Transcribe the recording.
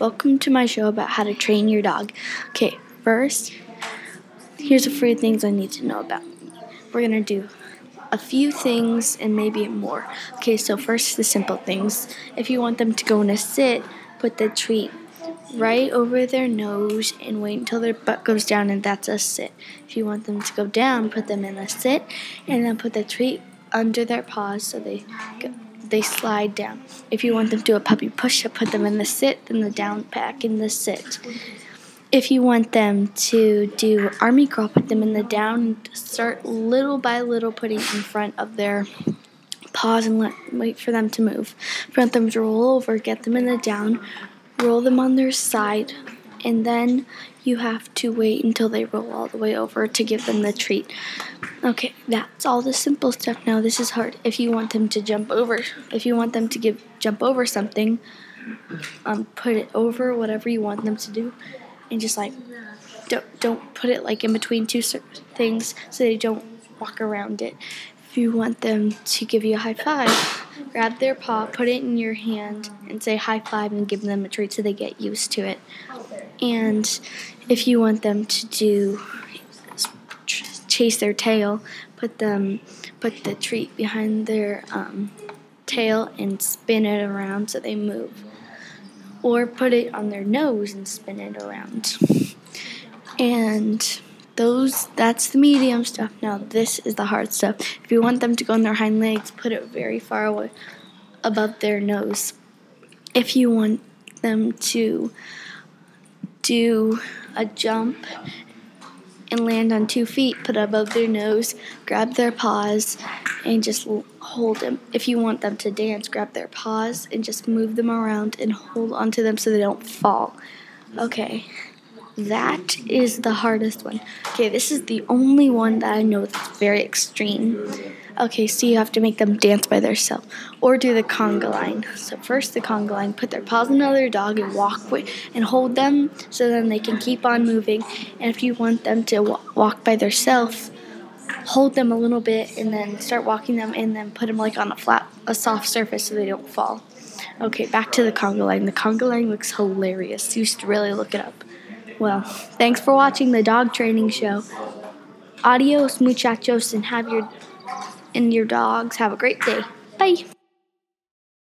welcome to my show about how to train your dog. Okay, first, here's a few things I need to know about. We're gonna do a few things and maybe more. Okay, so first, the simple things. If you want them to go in a sit, put the treat right over their nose and wait until their butt goes down, and that's a sit. If you want them to go down, put them in a sit and then put the treat under their paws so they go they slide down. If you want them to do a puppy push up, put them in the sit, then the down pack in the sit. If you want them to do army crawl, put them in the down and start little by little putting in front of their paws and let, wait for them to move. Want them to roll over, get them in the down, roll them on their side, and then you have to wait until they roll all the way over to give them the treat. Okay, that's all the simple stuff. Now this is hard. If you want them to jump over, if you want them to give jump over something, um, put it over whatever you want them to do, and just like don't don't put it like in between two things so they don't walk around it. If you want them to give you a high five, grab their paw, put it in your hand, and say high five and give them a treat so they get used to it. And if you want them to do chase their tail, put them put the treat behind their um, tail and spin it around so they move. Or put it on their nose and spin it around. And those that's the medium stuff. Now this is the hard stuff. If you want them to go on their hind legs, put it very far away above their nose. If you want them to do a jump and land on two feet, put above their nose, grab their paws, and just hold them. If you want them to dance, grab their paws and just move them around and hold onto them so they don't fall. Okay. That is the hardest one. Okay, this is the only one that I know that's very extreme. Okay, so you have to make them dance by themselves or do the conga line. So first the conga line, put their paws on another dog and walk with, and hold them so then they can keep on moving. And if you want them to walk by themselves, hold them a little bit and then start walking them and then put them like on a flat, a soft surface so they don't fall. Okay, back to the conga line. The conga line looks hilarious. You should really look it up. Well, thanks for watching the dog training show. Adios, muchachos, and have your and your dogs have a great day. Bye.